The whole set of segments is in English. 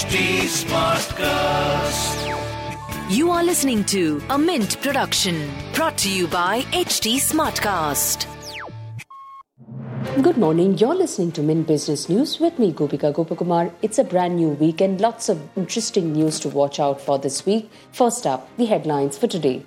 HT Smartcast. You are listening to a Mint production brought to you by HT Smartcast. Good morning. You're listening to Mint Business News with me, Gopika Gopakumar. It's a brand new week and lots of interesting news to watch out for this week. First up, the headlines for today.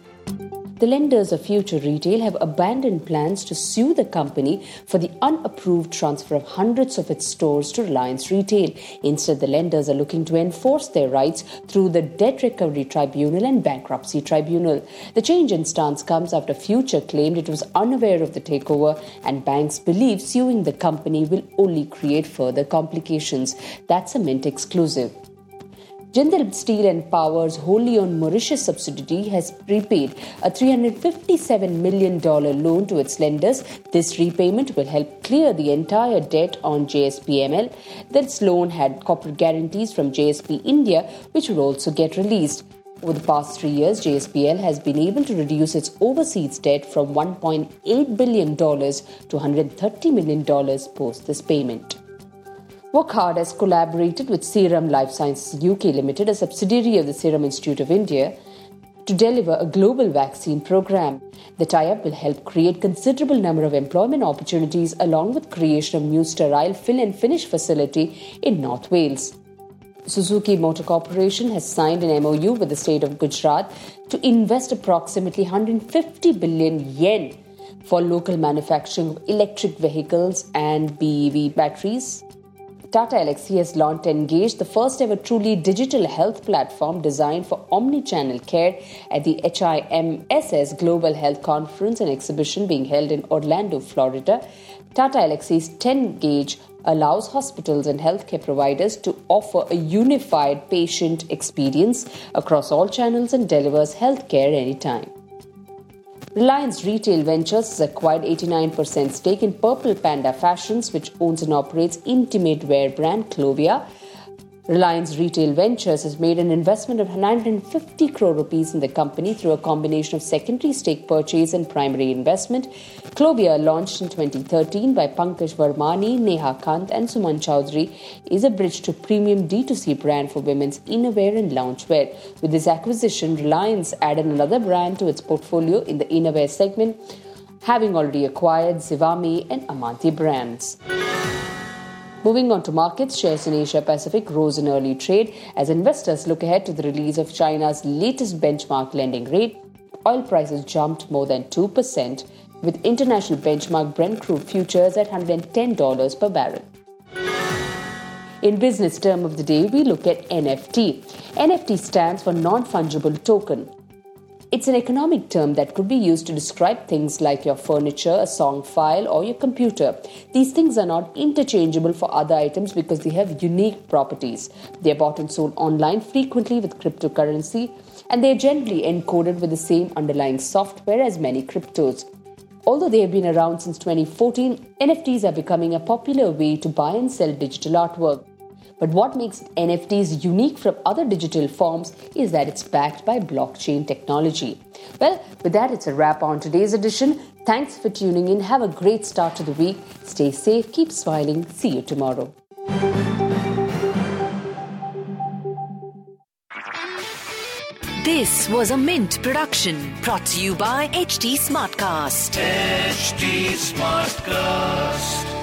The lenders of Future Retail have abandoned plans to sue the company for the unapproved transfer of hundreds of its stores to Reliance Retail. Instead, the lenders are looking to enforce their rights through the Debt Recovery Tribunal and Bankruptcy Tribunal. The change in stance comes after Future claimed it was unaware of the takeover, and banks believe suing the company will only create further complications. That's a Mint exclusive. Jindal Steel and Power's wholly owned Mauritius subsidiary has prepaid a $357 million loan to its lenders. This repayment will help clear the entire debt on JSPML. This loan had corporate guarantees from JSP India, which will also get released. Over the past three years, JSPL has been able to reduce its overseas debt from $1.8 billion to $130 million post this payment. Wockhardt has collaborated with Serum Life Sciences UK Limited, a subsidiary of the Serum Institute of India, to deliver a global vaccine program. The tie-up will help create considerable number of employment opportunities along with creation of new sterile fill and finish facility in North Wales. Suzuki Motor Corporation has signed an MOU with the state of Gujarat to invest approximately 150 billion yen for local manufacturing of electric vehicles and BEV batteries. Tata Elxsi has launched Engage, the first ever truly digital health platform designed for omni-channel care at the HIMSS Global Health Conference and exhibition being held in Orlando, Florida. Tata Elxsi's TEngage allows hospitals and healthcare providers to offer a unified patient experience across all channels and delivers healthcare anytime. Reliance Retail Ventures has acquired 89% stake in Purple Panda Fashions, which owns and operates intimate wear brand Clovia. Reliance Retail Ventures has made an investment of 950 crore rupees in the company through a combination of secondary stake purchase and primary investment. Clovia, launched in 2013 by Pankaj Vermani, Neha Kant, and Suman Chowdhury, is a bridge to premium D2C brand for women's innerwear and loungewear. With this acquisition, Reliance added another brand to its portfolio in the innerwear segment, having already acquired Zivame and Amante brands. Moving on to markets, shares in Asia Pacific rose in early trade as investors look ahead to the release of China's latest benchmark lending rate. Oil prices jumped more than 2%, with international benchmark Brent crude futures at $110 per barrel. In business term of the day, we look at NFT. NFT stands for non-fungible token. It's an economic term that could be used to describe things like your furniture, a song file, or your computer. These things are not interchangeable for other items because they have unique properties. They are bought and sold online frequently with cryptocurrency, and they are generally encoded with the same underlying software as many cryptos. Although they have been around since 2014, NFTs are becoming a popular way to buy and sell digital artwork. But what makes NFTs unique from other digital forms is that it's backed by blockchain technology. Well, with that, it's a wrap on today's edition. Thanks for tuning in. Have a great start to the week. Stay safe, keep smiling. See you tomorrow. This was a Mint production brought to you by HT Smartcast. HT Smartcast.